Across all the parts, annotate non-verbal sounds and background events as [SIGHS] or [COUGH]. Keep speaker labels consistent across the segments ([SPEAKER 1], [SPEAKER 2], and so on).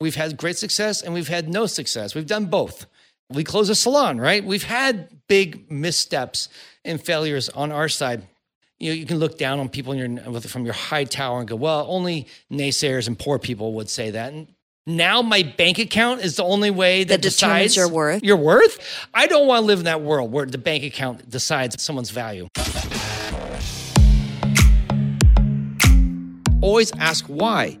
[SPEAKER 1] We've had great success and we've had no success. We've done both. We close a salon, right? We've had big missteps and failures on our side. You know, you can look down on people in your, from your high tower and go, well, only naysayers and poor people would say that. And now my bank account is the only way that,
[SPEAKER 2] That
[SPEAKER 1] decides
[SPEAKER 2] your worth?
[SPEAKER 1] Your worth? I don't want to live in that world where the bank account decides someone's value. Always ask why.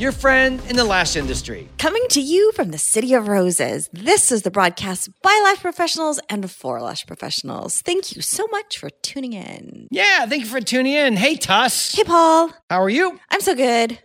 [SPEAKER 1] your friend in the lash industry.
[SPEAKER 2] Coming to you from the City of Roses, this is the broadcast by lash professionals and for lash professionals. Thank you so much for tuning in.
[SPEAKER 1] Yeah, thank you for tuning in. Hey, Tuss.
[SPEAKER 2] Hey, Paul.
[SPEAKER 1] How are you?
[SPEAKER 2] I'm so good.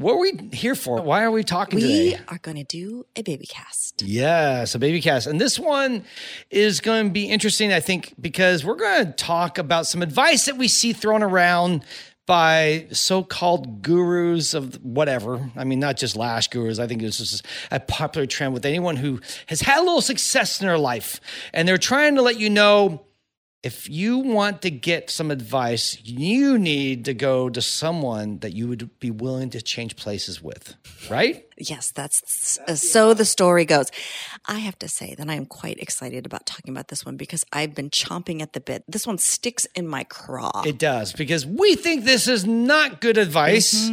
[SPEAKER 1] What are we here for? Why are we talking
[SPEAKER 2] We
[SPEAKER 1] today?
[SPEAKER 2] We are going to do a baby cast.
[SPEAKER 1] Yes, a baby cast. And this one is going to be interesting, I think, because we're going to talk about some advice that we see thrown around by so-called gurus of whatever. I mean, not just lash gurus. I think this is a popular trend with anyone who has had a little success in their life. And they're trying to let you know if you want to get some advice, you need to go to someone that you would be willing to change places with, right?
[SPEAKER 2] Yes, that's uh, so the story goes. I have to say that I am quite excited about talking about this one because I've been chomping at the bit. This one sticks in my craw.
[SPEAKER 1] It does because we think this is not good advice.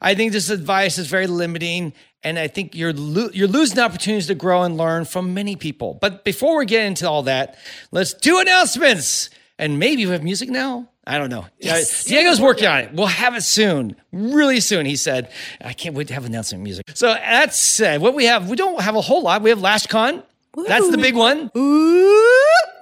[SPEAKER 1] I think this advice is very limiting, and I think you're lo- you're losing opportunities to grow and learn from many people. But before we get into all that, let's do announcements. And maybe we have music now. I don't know.
[SPEAKER 2] Yes.
[SPEAKER 1] Uh, Diego's working on it. We'll have it soon, really soon. He said. I can't wait to have announcement music. So that's said. What we have, we don't have a whole lot. We have LashCon. That's the big one.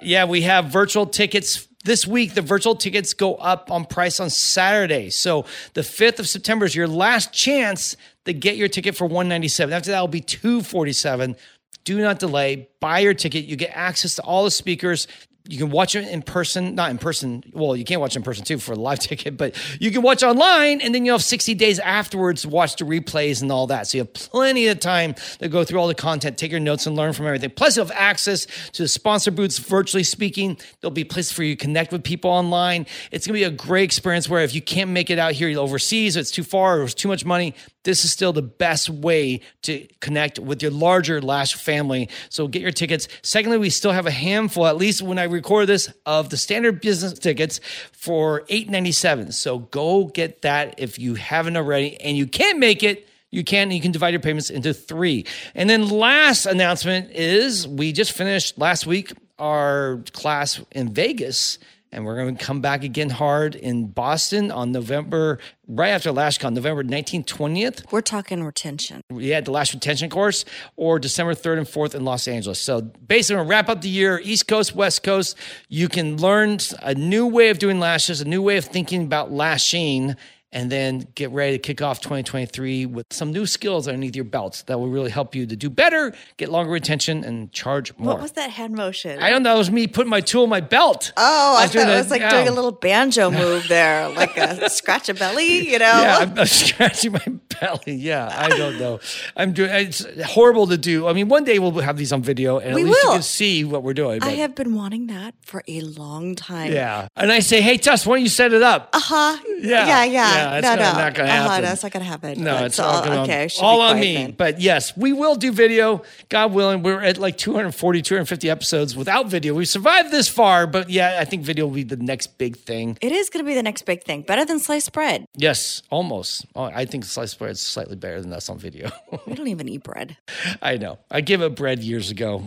[SPEAKER 1] Yeah, we have virtual tickets this week. The virtual tickets go up on price on Saturday. So the 5th of September is your last chance to get your ticket for 197. After that will be 247. Do not delay. Buy your ticket. You get access to all the speakers. You can watch it in person, not in person. Well, you can't watch in person too for a live [LAUGHS] ticket, but you can watch online and then you have 60 days afterwards to watch the replays and all that. So you have plenty of time to go through all the content, take your notes and learn from everything. Plus, you'll have access to the sponsor booths virtually speaking. There'll be places for you to connect with people online. It's going to be a great experience where if you can't make it out here overseas, it's too far or it's too much money, this is still the best way to connect with your larger Lash family. So get your tickets. Secondly, we still have a handful, at least when I record this, of the standard business tickets for 897. So go get that if you haven't already and you can't make it. You can you can divide your payments into three. And then last announcement is we just finished last week our class in Vegas and we're going to come back again hard in Boston on November, right after LashCon, November 19th, 20th.
[SPEAKER 2] We're talking retention.
[SPEAKER 1] Yeah, the Lash Retention course, or December 3rd and 4th in Los Angeles. So basically, we'll wrap up the year, East Coast, West Coast. You can learn a new way of doing lashes, a new way of thinking about lashing, and then get ready to kick off 2023 with some new skills underneath your belt that will really help you to do better, get longer retention, and charge more.
[SPEAKER 2] What was that hand motion?
[SPEAKER 1] I don't know. It was me putting my tool in my belt.
[SPEAKER 2] Oh, I,
[SPEAKER 1] doing
[SPEAKER 2] thought it was like
[SPEAKER 1] yeah.
[SPEAKER 2] doing a little banjo move there, like a [LAUGHS] scratch a belly, you know?
[SPEAKER 1] Yeah, I'm, I'm [LAUGHS] scratching my belly. Yeah, I don't know. I'm doing. It's horrible to do. I mean, one day we'll have these on video, and
[SPEAKER 2] We
[SPEAKER 1] at least
[SPEAKER 2] will.
[SPEAKER 1] you can see what we're doing.
[SPEAKER 2] I have been wanting that for a long time.
[SPEAKER 1] Yeah, and I say, hey, Tuss, why don't you set it up?
[SPEAKER 2] Uh huh.
[SPEAKER 1] Yeah.
[SPEAKER 2] Yeah, yeah.
[SPEAKER 1] Yeah,
[SPEAKER 2] no,
[SPEAKER 1] gonna-
[SPEAKER 2] no.
[SPEAKER 1] not gonna
[SPEAKER 2] Uh-huh, that's not gonna happen.
[SPEAKER 1] No,
[SPEAKER 2] But
[SPEAKER 1] it's
[SPEAKER 2] so,
[SPEAKER 1] all, gonna-
[SPEAKER 2] okay.
[SPEAKER 1] All on me.
[SPEAKER 2] then.
[SPEAKER 1] But yes, we will do video. God willing, we're at like 240, 250 episodes without video. We've survived this far, but yeah, I think video will be the next big thing.
[SPEAKER 2] It is going to be the next big thing. Better than sliced bread.
[SPEAKER 1] Yes, almost. Oh, I think sliced bread is slightly better than us on video.
[SPEAKER 2] We don't even eat bread. [LAUGHS]
[SPEAKER 1] I know. I gave up bread years ago.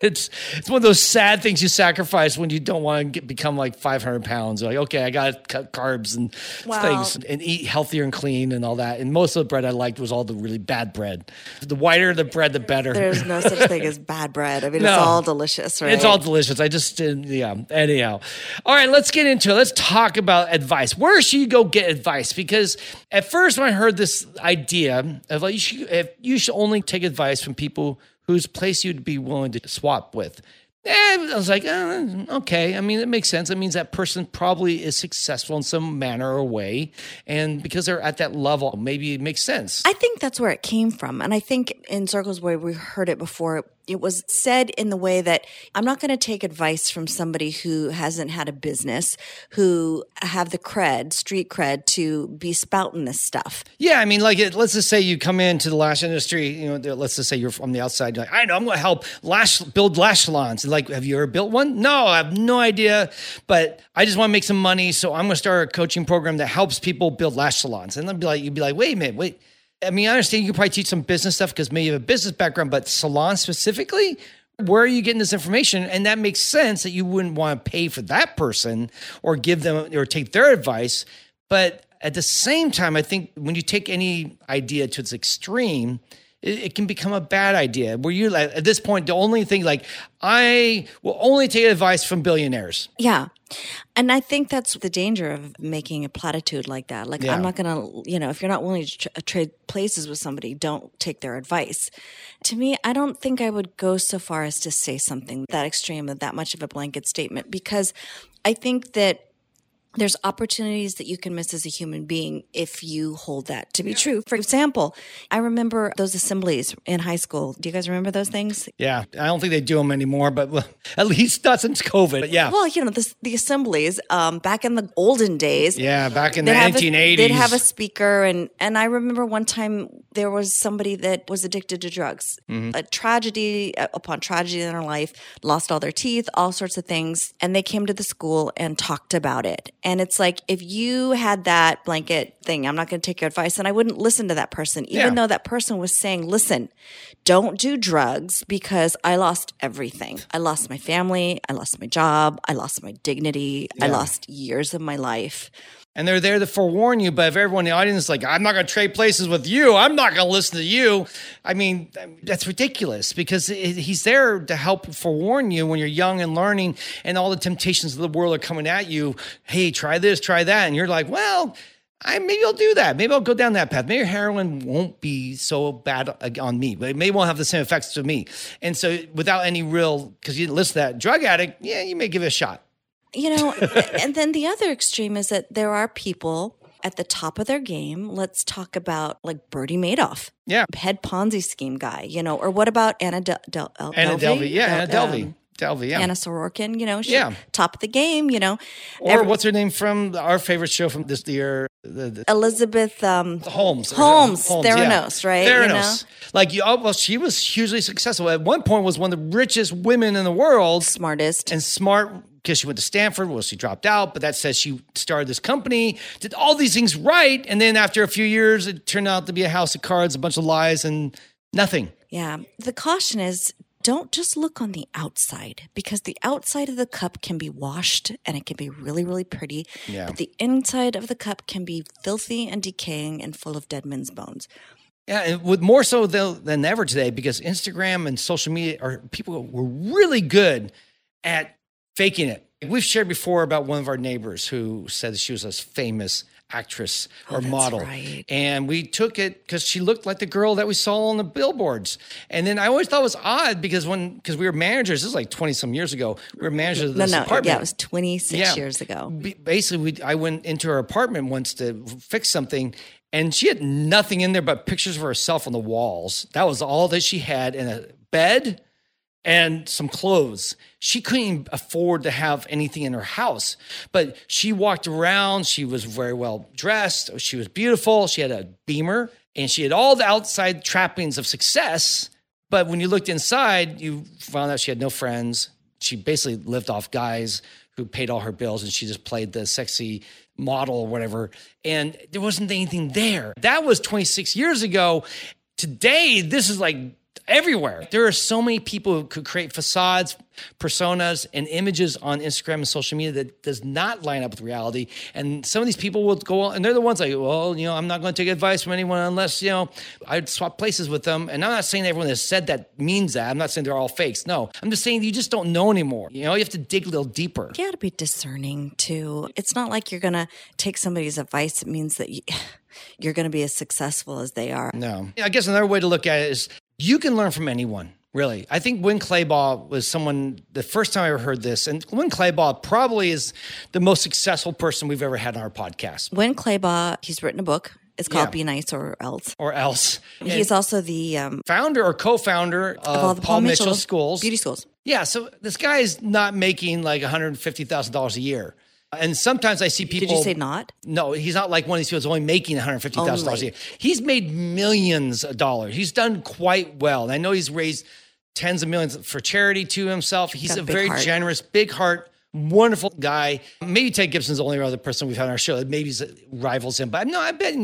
[SPEAKER 1] [LAUGHS] it's it's one of those sad things you sacrifice when you don't want to get, become like 500 pounds. You're like, okay, I got to cut carbs and
[SPEAKER 2] Wow.
[SPEAKER 1] things and eat healthier and clean and all that. And most of the bread I liked was all the really bad bread. The whiter the bread, the better.
[SPEAKER 2] There's no such [LAUGHS] thing as bad bread. I mean,
[SPEAKER 1] No.
[SPEAKER 2] it's all delicious, right?
[SPEAKER 1] It's all delicious. I just didn't, yeah. Anyhow. All right, let's get into it. Let's talk about advice. Where should you go get advice? Because at first, when I heard this idea of like, you should, if you should only take advice from people whose place you'd be willing to swap with. Eh, I was like, uh, okay. I mean, it makes sense. It means that person probably is successful in some manner or way. And because they're at that level, maybe it makes sense.
[SPEAKER 2] I think that's where it came from. And I think in circles where we heard it before, it was said in the way that I'm not going to take advice from somebody who hasn't had a business, who have the cred, street cred to be spouting this stuff.
[SPEAKER 1] Yeah, I mean, like, let's just say you come into the lash industry. You know, let's just say you're from the outside. You're like, I know, I'm going to help lash build lash salons. Like, have you ever built one? No, I have no idea. But I just want to make some money, so I'm going to start a coaching program that helps people build lash salons. And then be like, you'd be like, wait a minute, wait. I mean, I understand you can probably teach some business stuff because maybe you have a business background, but salon specifically. Where are you getting this information? And that makes sense that you wouldn't want to pay for that person or give them or take their advice. But at the same time, I think when you take any idea to its extreme, it, it can become a bad idea. Where you like at this point, the only thing like I will only take advice from billionaires.
[SPEAKER 2] Yeah. And I think that's the danger of making a platitude like that. Like,
[SPEAKER 1] Yeah.
[SPEAKER 2] I'm not going to, you know, if you're not willing to tr- uh, trade places with somebody, don't take their advice. To me, I don't think I would go so far as to say something that extreme, that much of a blanket statement, because I think that there's opportunities that you can miss as a human being if you hold that to be true. For example, I remember those assemblies in high school. Do you guys remember those things?
[SPEAKER 1] Yeah, I don't think they do them anymore, but at least not since COVID. But yeah,
[SPEAKER 2] Well, you know, the, the assemblies um, back in the olden days.
[SPEAKER 1] yeah, back in the
[SPEAKER 2] they'd have a-
[SPEAKER 1] 1980s.
[SPEAKER 2] they'd have a speaker, and and I remember one time there was somebody that was addicted to drugs.
[SPEAKER 1] Mm-hmm.
[SPEAKER 2] A tragedy uh, upon tragedy in their life, lost all their teeth, all sorts of things, and they came to the school and talked about it. And it's like if you had that blanket thing, I'm not going to take your advice, and I wouldn't listen to that person, even
[SPEAKER 1] Yeah.
[SPEAKER 2] though that person was saying, "Listen, don't do drugs because I lost everything. I lost my family, I lost my job, I lost my dignity, I lost years of my life."
[SPEAKER 1] And they're there to forewarn you. But if everyone in the audience is like, I'm not going to trade places with you, I'm not going to listen to you. I mean, that's ridiculous because he's there to help forewarn you when you're young and learning, and all the temptations of the world are coming at you. Hey, try this, try that, and you're like, well. I maybe I'll do that. Maybe I'll go down that path. Maybe heroin won't be so bad on me, but it may won't have the same effects to me. And so, without any real, because you didn't list that drug addict, yeah, you may give it a shot.
[SPEAKER 2] You know, [LAUGHS] and then the other extreme is that there are people at the top of their game. Let's talk about like Bernie Madoff,
[SPEAKER 1] Yeah,
[SPEAKER 2] head Ponzi scheme guy, you know, or what about Anna Del- Del-
[SPEAKER 1] Anna Delvey. Yeah, Anna
[SPEAKER 2] Del-
[SPEAKER 1] Delvey.
[SPEAKER 2] Um,
[SPEAKER 1] Delvey. Yeah.
[SPEAKER 2] Anna Sorokin, you know, she,
[SPEAKER 1] Yeah.
[SPEAKER 2] top of the game, you know.
[SPEAKER 1] Or
[SPEAKER 2] Every-
[SPEAKER 1] what's her name from our favorite show from this year? The, the,
[SPEAKER 2] Elizabeth um,
[SPEAKER 1] Holmes.
[SPEAKER 2] Holmes,
[SPEAKER 1] yeah.
[SPEAKER 2] Theranos, right? You
[SPEAKER 1] Theranos.
[SPEAKER 2] know?
[SPEAKER 1] Like, you, oh, well, she was hugely successful. At one point, was one of the richest women in the world
[SPEAKER 2] smartest.
[SPEAKER 1] and smart because she went to Stanford. Well, she dropped out, but that says she started this company, did all these things right, and then after a few years, it turned out to be a house of cards, a bunch of lies, and nothing.
[SPEAKER 2] Yeah. The caution is don't just look on the outside because the outside of the cup can be washed and it can be really, really pretty.
[SPEAKER 1] Yeah.
[SPEAKER 2] But the inside of the cup can be filthy and decaying and full of dead men's bones.
[SPEAKER 1] Yeah, and with more so than ever today, because Instagram and social media are people were really good at faking it. We've shared before about one of our neighbors who said she was a famous actress oh, or
[SPEAKER 2] Oh, that's
[SPEAKER 1] model,
[SPEAKER 2] right.
[SPEAKER 1] and we took it because she looked like the girl that we saw on the billboards. And then I always thought it was odd because when because we were managers, this is like twenty some years ago. We were managers of
[SPEAKER 2] No,
[SPEAKER 1] this
[SPEAKER 2] no.
[SPEAKER 1] apartment.
[SPEAKER 2] Yeah, it was 26
[SPEAKER 1] Yeah.
[SPEAKER 2] years ago.
[SPEAKER 1] Basically we, i went into her apartment once to fix something and she had nothing in there but pictures of herself on the walls that was all that she had in a bed and some clothes she couldn't afford to have anything in her house but she walked around she was very well dressed she was beautiful she had a beamer and she had all the outside trappings of success but when you looked inside you found out she had no friends she basically lived off guys who paid all her bills and she just played the sexy model or whatever. And there wasn't anything there. That was 26 years ago. Today, this is like everywhere. There are so many people who could create facades, personas, and images on Instagram and social media that does not line up with reality. And some of these people will go on, and they're the ones like, well, you know, I'm not going to take advice from anyone unless, you know, I'd swap places with them. And I'm not saying everyone that said that means that. I'm not saying they're all fakes. No, I'm just saying you just don't know anymore. You know, you have to dig a little deeper.
[SPEAKER 2] You got to be discerning too. It's not like you're going to take somebody's advice. It means that you, [SIGHS] you're going to be as successful as they are.
[SPEAKER 1] No. I guess another way to look at it is you can learn from anyone. Really, I think Winn Claybaugh was someone. The first time I ever heard this, and Winn Claybaugh probably is the most successful person we've ever had on our podcast.
[SPEAKER 2] Winn Claybaugh, he's written a book. It's called
[SPEAKER 1] Yeah.
[SPEAKER 2] Be Nice or Else.
[SPEAKER 1] Or else,
[SPEAKER 2] He's also the um,
[SPEAKER 1] founder or co-founder of,
[SPEAKER 2] of all the
[SPEAKER 1] Paul, Mitchell, Schools.
[SPEAKER 2] beauty schools.
[SPEAKER 1] Yeah, so this guy is not making like one hundred fifty thousand dollars a year, and sometimes I see people.
[SPEAKER 2] Did you say not?
[SPEAKER 1] No, he's not like one of these people who's only making one hundred fifty thousand dollars a year. He's made millions of dollars. He's done quite well, and I know he's raised tens of millions for charity to himself. He's
[SPEAKER 2] a
[SPEAKER 1] a very
[SPEAKER 2] heart.
[SPEAKER 1] generous, big heart. Wonderful guy. Maybe Ted Gibson's the only other person we've had on our show that maybe uh, rivals him. But no, I bet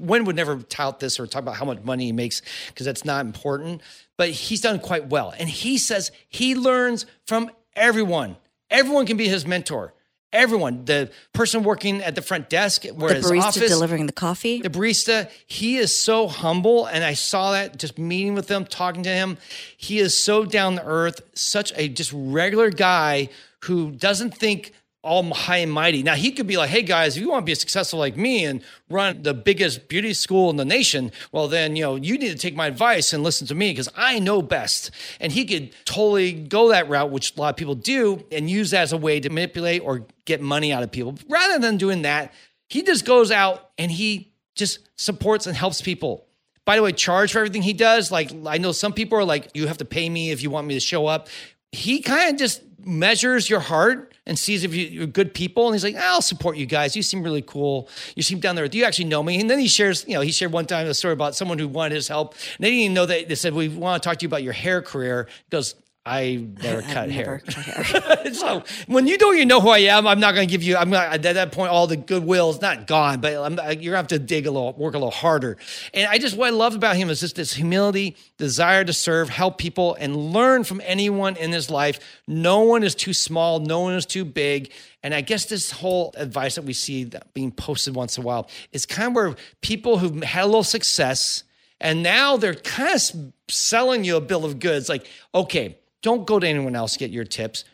[SPEAKER 1] Winn would never tout this or talk about how much money he makes because that's not important. But he's done quite well. And he says he learns from everyone. Everyone can be his mentor. Everyone. The person working at the front desk, where
[SPEAKER 2] The
[SPEAKER 1] his
[SPEAKER 2] barista
[SPEAKER 1] office,
[SPEAKER 2] delivering the coffee.
[SPEAKER 1] the barista, he is so humble. And I saw that just meeting with him, talking to him. He is so down to earth, such a just regular guy who doesn't think all high and mighty. Now, he could be like, hey guys, if you want to be successful like me and run the biggest beauty school in the nation, well, then, you know, you need to take my advice and listen to me because I know best. And he could totally go that route, which a lot of people do, and use that as a way to manipulate or get money out of people. Rather than doing that, he just goes out and he just supports and helps people. By the way, charge for everything he does. Like I know some people are like, you have to pay me if you want me to show up. He kind of just measures your heart and sees if you- you're good people. And he's like, I'll support you guys. You seem really cool. You seem down there. Do you actually know me? And then he shares, you know, he shared one time a story about someone who wanted his help. And they didn't even know that they said, we want to talk to you about your hair career. He goes, I never
[SPEAKER 2] I've
[SPEAKER 1] cut
[SPEAKER 2] never
[SPEAKER 1] hair.
[SPEAKER 2] cut hair. [LAUGHS]
[SPEAKER 1] so when you don't even know who I am, I'm not going to give you. I'm not, at that point. All the goodwill is not gone, but I'm, you're going to have to dig a little, work a little harder. And I just what I love about him is just this humility, desire to serve, help people, and learn from anyone in his life. No one is too small. No one is too big. And I guess this whole advice that we see that being posted once in a while is kind of where people who've had a little success and now they're kind of selling you a bill of goods. Like, okay, don't go to anyone else to get your tips.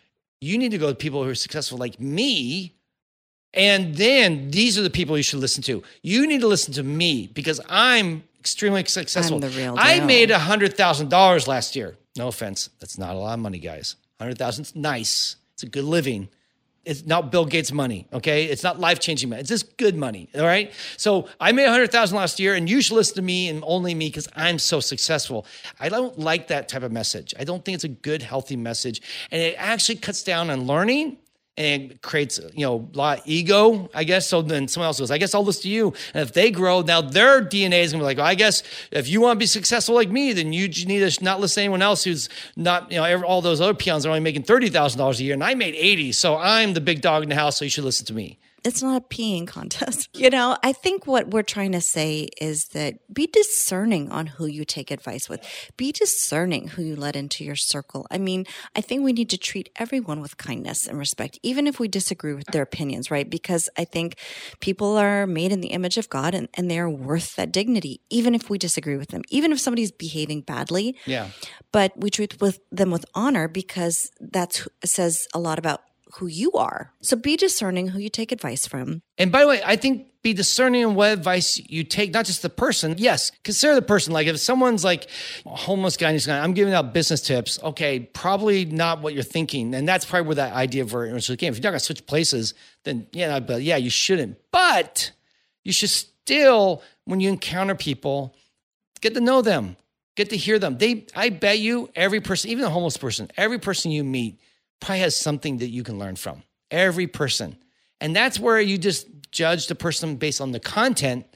[SPEAKER 1] You need to go to people who are successful like me. And then these are the people you should listen to. You need to listen to me because I'm extremely successful.
[SPEAKER 2] I'm the real
[SPEAKER 1] I made $100,000 last year. No offense. That's not a lot of money, guys. 100000 is nice. It's a good living. It's not Bill Gates money, okay? It's not life changing money. It's just good money, all right? So I made 100000 last year, and you should listen to me and only me because I'm so successful. I don't like that type of message. I don't think it's a good, healthy message. And it actually cuts down on learning and it creates you know a lot of ego i guess. So then someone else goes i guess i'll listen to you. And if they grow now their dna is going to be like well, i guess if you want to be successful like me then you need to not listen to anyone else who's not you know all those other peons are only making $30000 a year and i made 80 so i'm the big dog in the house so you should listen to me
[SPEAKER 2] it's not a peeing contest. [LAUGHS] You know, I think what we're trying to say is that be discerning on who you take advice with. Be discerning who you let into your circle. I mean, I think we need to treat everyone with kindness and respect, even if we disagree with their opinions, right? Because I think people are made in the image of God and, and they are worth that dignity, even if we disagree with them, even if somebody's behaving badly.
[SPEAKER 1] yeah
[SPEAKER 2] But we treat with them with honor because that says a lot about who you are. So be discerning who you take advice from.
[SPEAKER 1] And by the way, I think be discerning in what advice you take, not just the person. Yes, consider the person. Like if someone's like a homeless guy and he's going, I'm giving out business tips. Okay, probably not what you're thinking. And that's probably where that idea of originally came. If you're not going to switch places, then yeah, but yeah, you shouldn't. But you should still, when you encounter people, get to know them, get to hear them. They, I bet you, every person, even a homeless person, every person you meet probably has something that you can learn from. Every person. And that's where you just judge the person based on the content,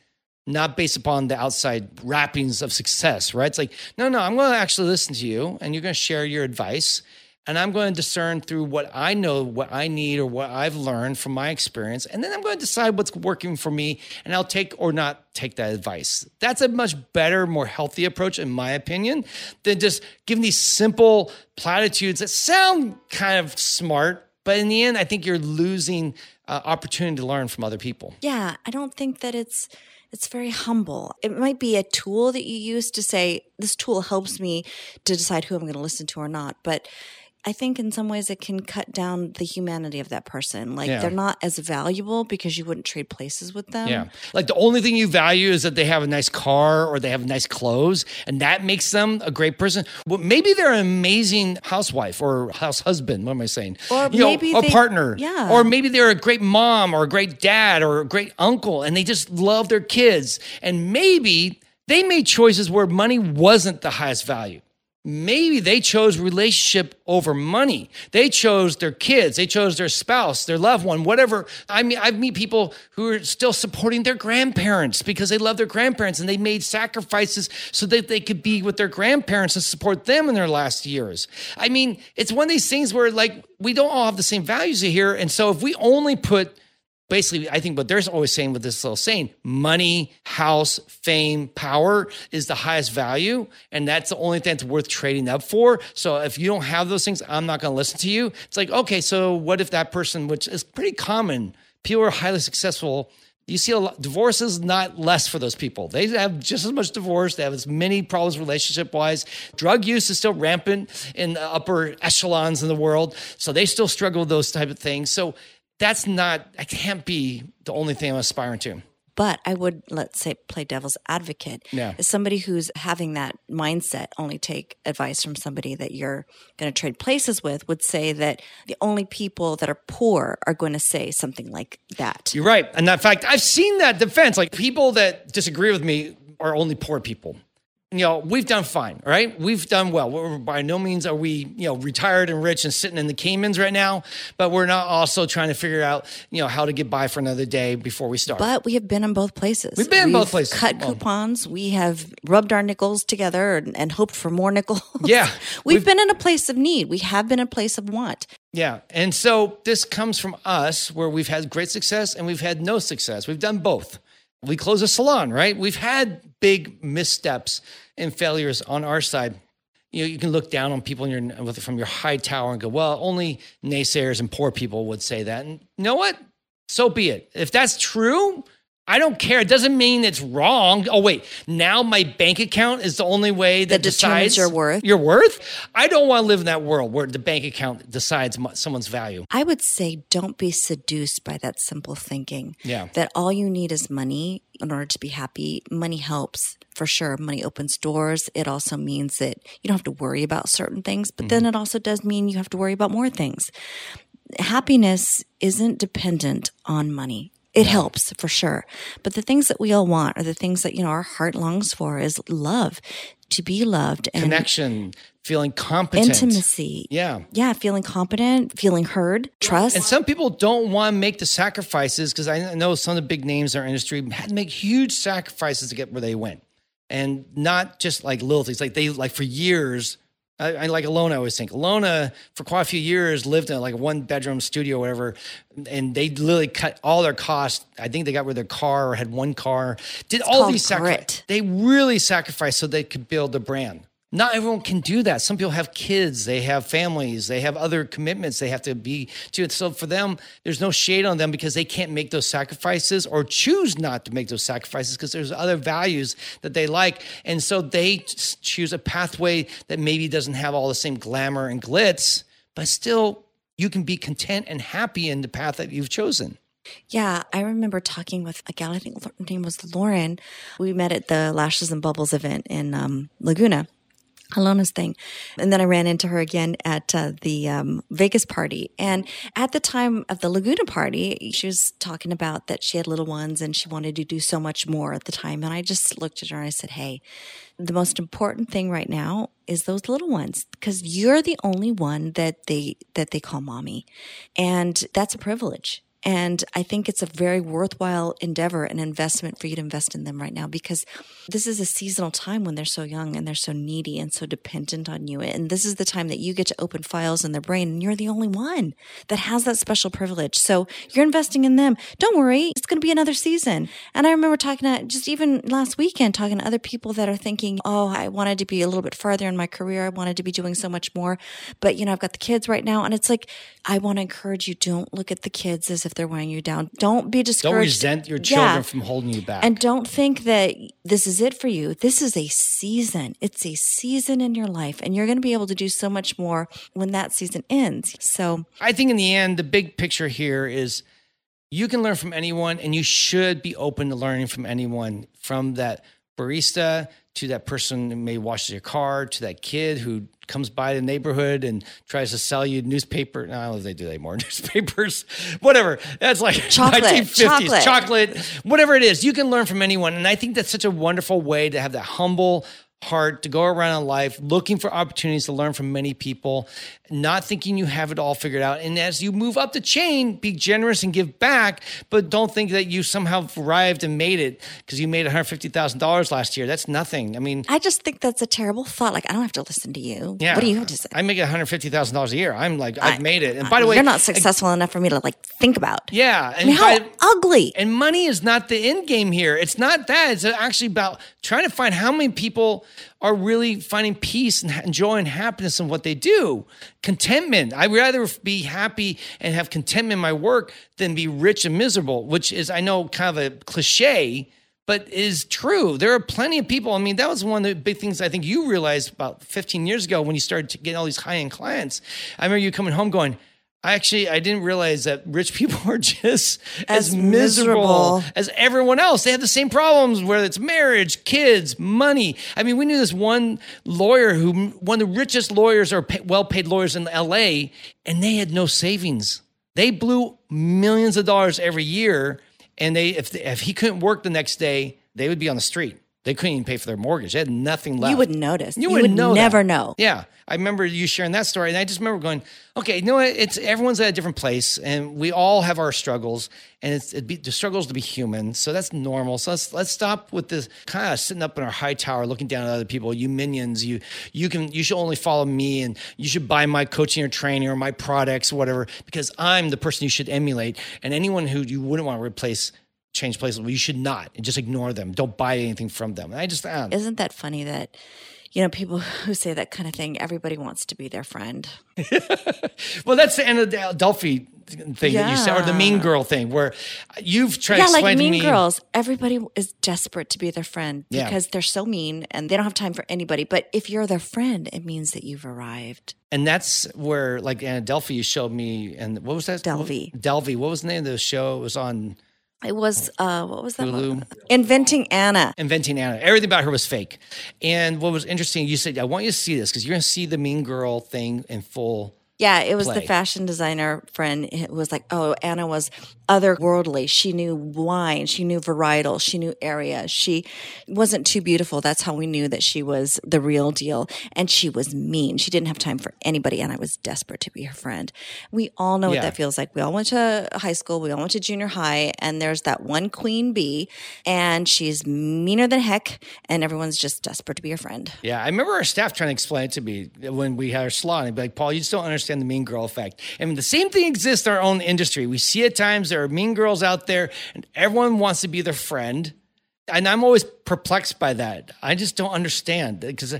[SPEAKER 1] not based upon the outside wrappings of success, right? It's like, no, no, I'm going to actually listen to you and you're going to share your advice. And I'm going to discern through what I know, what I need, or what I've learned from my experience. And then I'm going to decide what's working for me and I'll take or not take that advice. That's a much better, more healthy approach, in my opinion, than just giving these simple platitudes that sound kind of smart. But in the end, I think you're losing uh, opportunity to learn from other people.
[SPEAKER 2] Yeah, I don't think that it's it's very humble. It might be a tool that you use to say this tool helps me to decide who I'm going to listen to or not, but I think in some ways it can cut down the humanity of that person. Like
[SPEAKER 1] Yeah.
[SPEAKER 2] they're not as valuable because you wouldn't trade places with them.
[SPEAKER 1] Yeah. Like the only thing you value is that they have a nice car or they have nice clothes, and that makes them a great person. Well, maybe they're an amazing housewife or house husband. What am I saying?
[SPEAKER 2] Or
[SPEAKER 1] You know,
[SPEAKER 2] maybe
[SPEAKER 1] a
[SPEAKER 2] they-
[SPEAKER 1] partner.
[SPEAKER 2] yeah.
[SPEAKER 1] Or maybe they're a great mom or a great dad or a great uncle, and they just love their kids. And maybe they made choices where money wasn't the highest value. Maybe they chose relationship over money. They chose their kids. They chose their spouse, their loved one, whatever. I mean, I meet people who are still supporting their grandparents because they love their grandparents and they made sacrifices so that they could be with their grandparents and support them in their last years. I mean, it's one of these things where like we don't all have the same values here. And so if we only put basically, I think what they're always saying with this little saying, money, house, fame, power is the highest value. And that's the only thing that's worth trading up for. So if you don't have those things, I'm not going to listen to you. It's like, okay, so what if that person, which is pretty common, people are highly successful. You see a lot, divorce is not less for those people. They have just as much divorce. They have as many problems relationship wise. Drug use is still rampant in the upper echelons in the world. So they still struggle with those type of things. So that's not, I can't be the only thing I'm aspiring to.
[SPEAKER 2] But I would, let's say, play devil's advocate.
[SPEAKER 1] Yeah.
[SPEAKER 2] As somebody who's having that mindset, only take advice from somebody that you're going to trade places with, would say that the only people that are poor are going to say something like that.
[SPEAKER 1] You're right. And in fact, I've seen that defense. Like people that disagree with me are only poor people. You know, we've done fine, right? We've done well. We're, by no means are we, you know, retired and rich and sitting in the Caymans right now, but we're not also trying to figure out, you know, how to get by for another day before we start.
[SPEAKER 2] But we have been in both places.
[SPEAKER 1] We've been in both places.
[SPEAKER 2] Cut coupons. We have rubbed our nickels together and, and hoped for more nickels.
[SPEAKER 1] Yeah. [LAUGHS]
[SPEAKER 2] We've,
[SPEAKER 1] We've-
[SPEAKER 2] been in a place of need. We have been in a place of want.
[SPEAKER 1] Yeah. And so this comes from us where we've had great success and we've had no success. We've done both. We close a salon, right? We've had big missteps and failures on our side. You know, you can look down on people in your, from your high tower and go, well, only naysayers and poor people would say that. And you know what? So be it. If that's true, I don't care. It doesn't mean it's wrong. Oh wait, now my bank account is the only way that,
[SPEAKER 2] That
[SPEAKER 1] decides
[SPEAKER 2] your worth?
[SPEAKER 1] Your worth? I don't want to live in that world where the bank account decides someone's value.
[SPEAKER 2] I would say don't be seduced by that simple thinking.
[SPEAKER 1] Yeah.
[SPEAKER 2] That all you need is money in order to be happy. Money helps for sure. Money opens doors. It also means that you don't have to worry about certain things, but then mm-hmm. it also does mean you have to worry about more things. Happiness isn't dependent on money. It helps for sure. But the things that we all want are the things that, you know, our heart longs for is love, to be loved and
[SPEAKER 1] Connection, feeling competent.
[SPEAKER 2] intimacy.
[SPEAKER 1] Yeah.
[SPEAKER 2] Yeah. Feeling competent, feeling heard, trust.
[SPEAKER 1] And some people don't want to make the sacrifices because I know some of the big names in our industry had to make huge sacrifices to get where they went. And not just like little things, like they, like for years, I, I like Alona, I always think. Alona, for quite a few years, lived in like a one bedroom studio or whatever. And they literally cut all their costs. I think they got rid of their car or had one car. Did all these sacrifices. They really sacrificed so they could build a brand. Not everyone can do that. Some people have kids, they have families, they have other commitments they have to be to. So for them, there's no shade on them because they can't make those sacrifices or choose not to make those sacrifices because there's other values that they like. And so they choose a pathway that maybe doesn't have all the same glamour and glitz, but still you can be content and happy in the path that you've chosen.
[SPEAKER 2] Yeah, I remember talking with a gal, I think her name was Lauren. We met at the Lashes and Bubbles event in um, Laguna. Alona's thing. And then I ran into her again at uh, the um, Vegas party. And at the time of the Laguna party, she was talking about that she had little ones and she wanted to do so much more at the time. And I just looked at her and I said, Hey, the most important thing right now is those little ones because you're the only one that they that they call mommy and that's a privilege And I think it's a very worthwhile endeavor and investment for you to invest in them right now because this is a seasonal time when they're so young and they're so needy and so dependent on you. And this is the time that you get to open files in their brain and you're the only one that has that special privilege. So you're investing in them. Don't worry. It's going to be another season. And I remember talking to just even last weekend, talking to other people that are thinking, Oh, I wanted to be a little bit farther in my career. I wanted to be doing so much more, but you know, I've got the kids right now. And it's like, I want to encourage you. Don't look at the kids as if they're weighing you down. Don't be discouraged.
[SPEAKER 1] Don't resent your children from holding you back.
[SPEAKER 2] And don't think that this is it for you. This is a season. It's a season in your life, and you're going to be able to do so much more when that season ends. So
[SPEAKER 1] I think in the end, the big picture here is you can learn from anyone, and you should be open to learning from anyone from that barista to that person who may wash your car to that kid who comes by the neighborhood and tries to sell you newspaper. No, I don't know if they do that more. [LAUGHS] Newspapers, whatever. That's like [LAUGHS]
[SPEAKER 2] Chocolate,
[SPEAKER 1] 1950s.
[SPEAKER 2] chocolate.
[SPEAKER 1] chocolate, whatever it is. You can learn from anyone. And I think that's such a wonderful way to have that humble heart to go around in life looking for opportunities to learn from many people, not thinking you have it all figured out. And as you move up the chain, be generous and give back, but don't think that you somehow arrived and made it because you made $150,000 last year. That's nothing. I mean,
[SPEAKER 2] I just think that's a terrible thought. Like, I don't have to listen to you.
[SPEAKER 1] yeah.
[SPEAKER 2] What do you have to say?
[SPEAKER 1] I make $150,000 a year. I'm like, I've made it. And by the way,
[SPEAKER 2] you're not successful enough for me to like think about.
[SPEAKER 1] Yeah.
[SPEAKER 2] I mean, how
[SPEAKER 1] by-
[SPEAKER 2] ugly.
[SPEAKER 1] And money is not the end game here. It's not that. It's actually about trying to find how many people are really finding peace and joy and happiness in what they do. Contentment. I'd rather be happy and have contentment in my work than be rich and miserable, which is, I know, kind of a cliche, but is true. There are plenty of people. I mean, that was one of the big things I think you realized about 15 years ago when you started to get all these high end clients. I remember you coming home going, I actually I didn't realize that rich people [LAUGHS] are just as,
[SPEAKER 2] As
[SPEAKER 1] miserable,
[SPEAKER 2] miserable.
[SPEAKER 1] as everyone else. They have the same problems, whether it's marriage, kids, money. I mean, we knew this one lawyer who one of the richest lawyers or pa- well-paid lawyers in LA, and they had no savings. They blew millions of dollars every year, and they if if he couldn't work the next day, they would be on the street. They couldn't even pay for their mortgage. They had nothing left.
[SPEAKER 2] You wouldn't notice.
[SPEAKER 1] You,
[SPEAKER 2] You
[SPEAKER 1] wouldn't know.
[SPEAKER 2] never
[SPEAKER 1] that.
[SPEAKER 2] know.
[SPEAKER 1] Yeah, I remember you sharing that story, and I just remember going, "Okay, you know what? It's everyone's at a different place, and we all have our struggles, and it's it'd be, the struggles to be human, so that's normal. So let's let's stop with this kind of sitting up in our high tower, looking down at other people. You minions, you you can you should only follow me, and you should buy my coaching or training or my products, or whatever, because I'm the person you should emulate, and anyone who you wouldn't want to replace." Change places. Well, you should not, and just ignore them. Don't buy anything from them. And I just, uh,
[SPEAKER 2] Isn't that funny that, you know, people who say that kind of thing, everybody wants to be their friend. [LAUGHS]
[SPEAKER 1] Well, that's the end of the Delvey thing that you said, or the Mean Girl thing, where you've tried
[SPEAKER 2] yeah,
[SPEAKER 1] to
[SPEAKER 2] like
[SPEAKER 1] explain
[SPEAKER 2] mean
[SPEAKER 1] to me.
[SPEAKER 2] girls. Everybody is desperate to be their friend
[SPEAKER 1] Yeah.
[SPEAKER 2] because they're so mean and they don't have time for anybody. But if you're their friend, it means that you've arrived.
[SPEAKER 1] And that's where, like, Anna Delvey, you showed me, and what was that?
[SPEAKER 2] Delvey.
[SPEAKER 1] Delvey. What was the name of the show? It was on
[SPEAKER 2] It was uh, what was that?
[SPEAKER 1] Hulu.
[SPEAKER 2] Inventing Anna.
[SPEAKER 1] Inventing Anna. Everything about her was fake. And what was interesting, you said, I want you to see this because you're going to see the Mean Girl thing in full.
[SPEAKER 2] Yeah, it was
[SPEAKER 1] play.
[SPEAKER 2] the fashion designer friend. It was like, oh, Anna was otherworldly. She knew wine. She knew varietal. She knew area. She wasn't too beautiful. That's how we knew that she was the real deal. And she was mean. She didn't have time for anybody. And I was desperate to be her friend. We all know
[SPEAKER 1] Yeah.
[SPEAKER 2] what that feels like. We all went to high school. We all went to junior high. And there's that one queen bee, and she's meaner than heck. And everyone's just desperate to be your friend.
[SPEAKER 1] Yeah, I remember our staff trying to explain it to me eh, when we had our salon. They'd be like, Paul, you just don't understand the mean girl effect. And the same thing exists in our own industry. We see at times there are mean girls out there and everyone wants to be their friend. And I'm always perplexed by that. I just don't understand because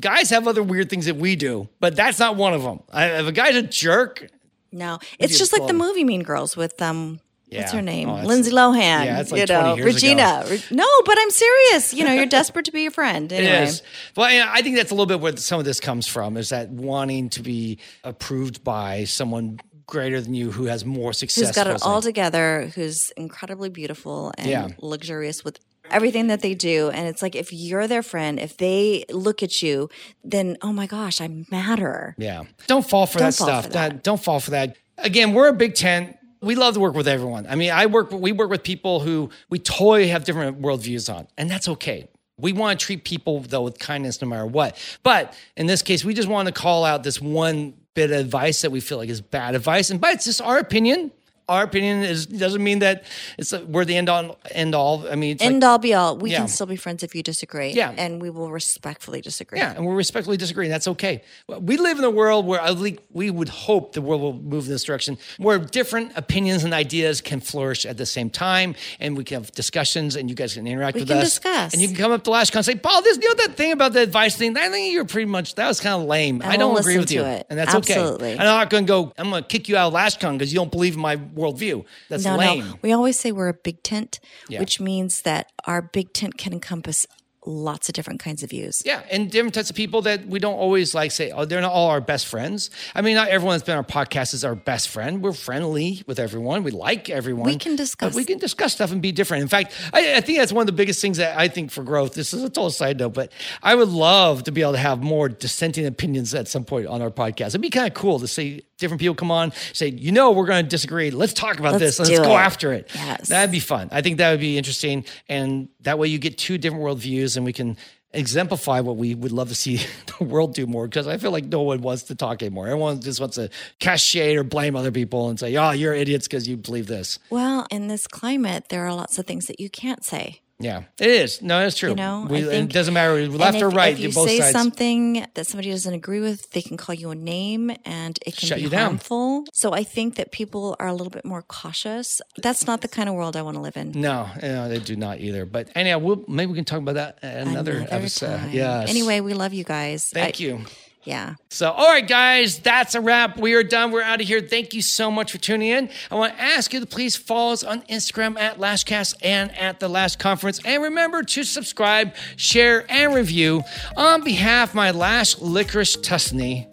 [SPEAKER 1] guys have other weird things that we do, but that's not one of them. I, if a guy's a jerk,
[SPEAKER 2] No, it's just like the movie Mean Girls with um. What's her name?
[SPEAKER 1] Oh,
[SPEAKER 2] Lindsay Lohan.
[SPEAKER 1] Yeah, like
[SPEAKER 2] you
[SPEAKER 1] 20
[SPEAKER 2] know, Regina. Re- No, but I'm serious. You know, you're [LAUGHS] desperate to be your friend. Anyway.
[SPEAKER 1] It is. Well, yeah, I think that's a little bit where some of this comes from is that wanting to be approved by someone greater than you who has more success.
[SPEAKER 2] Who's got it all together? Who's incredibly beautiful and
[SPEAKER 1] Yeah.
[SPEAKER 2] luxurious with everything that they do. And it's like if you're their friend, if they look at you, then oh my gosh, I matter.
[SPEAKER 1] Yeah. Don't fall for
[SPEAKER 2] Don't
[SPEAKER 1] that
[SPEAKER 2] fall
[SPEAKER 1] stuff.
[SPEAKER 2] for that.
[SPEAKER 1] don't fall for that. Again, we're a big tent. We love to work with everyone. I mean, I work we work with people who we totally have different worldviews on, and that's okay. We want to treat people though with kindness no matter what. But in this case, we just want to call out this one bit of advice that we feel like is bad advice. And but it's just our opinion. Our opinion is doesn't mean that it's we're the end all end all. I mean, it's
[SPEAKER 2] End
[SPEAKER 1] like,
[SPEAKER 2] all be all. We
[SPEAKER 1] Yeah.
[SPEAKER 2] can still be friends if you disagree.
[SPEAKER 1] Yeah.
[SPEAKER 2] And we will respectfully disagree.
[SPEAKER 1] yeah, and we're respectfully disagreeing. That's okay. We live in a world where at least we would hope the world will move in this direction, where different opinions and ideas can flourish at the same time, and we can have discussions, and you guys can interact
[SPEAKER 2] We
[SPEAKER 1] with
[SPEAKER 2] can
[SPEAKER 1] us,
[SPEAKER 2] discuss.
[SPEAKER 1] and you can come up to LashCon and say, "Paul, this you know that thing about the advice thing? I think you're pretty much that was kind of lame. I
[SPEAKER 2] we'll
[SPEAKER 1] don't agree with you,
[SPEAKER 2] it.
[SPEAKER 1] and that's
[SPEAKER 2] Absolutely.
[SPEAKER 1] okay. I'm not going to go. I'm going to kick you out of LashCon because you don't believe in my worldview. That's
[SPEAKER 2] No,
[SPEAKER 1] lame.
[SPEAKER 2] no. We always say we're a big tent,
[SPEAKER 1] Yeah.
[SPEAKER 2] which means that our big tent can encompass lots of different kinds of views.
[SPEAKER 1] Yeah, and different types of people that we don't always like say, oh, they're not all our best friends. I mean, not everyone that's been on our podcast is our best friend. We're friendly with everyone. We like everyone.
[SPEAKER 2] We can discuss-
[SPEAKER 1] But we can discuss stuff and be different. In fact, I, I think that's one of the biggest things that I think for growth. This is a total side note, but I would love to be able to have more dissenting opinions at some point on our podcast. It'd be kind of cool to see different people come on, say, you know, we're going to disagree. Let's talk about
[SPEAKER 2] Let's
[SPEAKER 1] this. Let's go
[SPEAKER 2] it.
[SPEAKER 1] after it.
[SPEAKER 2] Yes.
[SPEAKER 1] That'd be fun. I think that would be interesting. And that way you get two different worldviews and we can exemplify what we would love to see [LAUGHS] the world do more because I feel like no one wants to talk anymore. Everyone just wants to shade or blame other people and say, oh, you're idiots because you believe this.
[SPEAKER 2] Well, in this climate, there are lots of things that you can't say.
[SPEAKER 1] Yeah, it is. No, it's true.
[SPEAKER 2] You know,
[SPEAKER 1] we,
[SPEAKER 2] think,
[SPEAKER 1] it doesn't matter left
[SPEAKER 2] and
[SPEAKER 1] or
[SPEAKER 2] if,
[SPEAKER 1] right.
[SPEAKER 2] If you
[SPEAKER 1] both
[SPEAKER 2] say
[SPEAKER 1] sides.
[SPEAKER 2] something that somebody doesn't agree with, they can call you a name, and it can
[SPEAKER 1] Shut
[SPEAKER 2] be
[SPEAKER 1] you down.
[SPEAKER 2] harmful. So I think that people are a little bit more cautious. That's not the kind of world I want to live in.
[SPEAKER 1] No, no, they do not either. But anyhow, we'll, maybe we can talk about that at another, episode.
[SPEAKER 2] time.
[SPEAKER 1] Yes.
[SPEAKER 2] Anyway, we love you guys.
[SPEAKER 1] thank
[SPEAKER 2] I-
[SPEAKER 1] you.
[SPEAKER 2] Yeah.
[SPEAKER 1] So, all right, guys, that's a wrap. We are done. We're out of here. Thank you so much for tuning in. I want to ask you to please follow us on Instagram at Lashcast and at the Lash Conference. And remember to subscribe, share, and review on behalf of my Lash Licorice Tusney.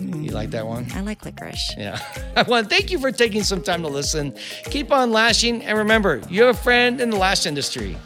[SPEAKER 1] You like that one?
[SPEAKER 2] I like licorice.
[SPEAKER 1] Yeah. I want to thank you for taking some time to listen. Keep on lashing. And remember, you have a friend in the lash industry.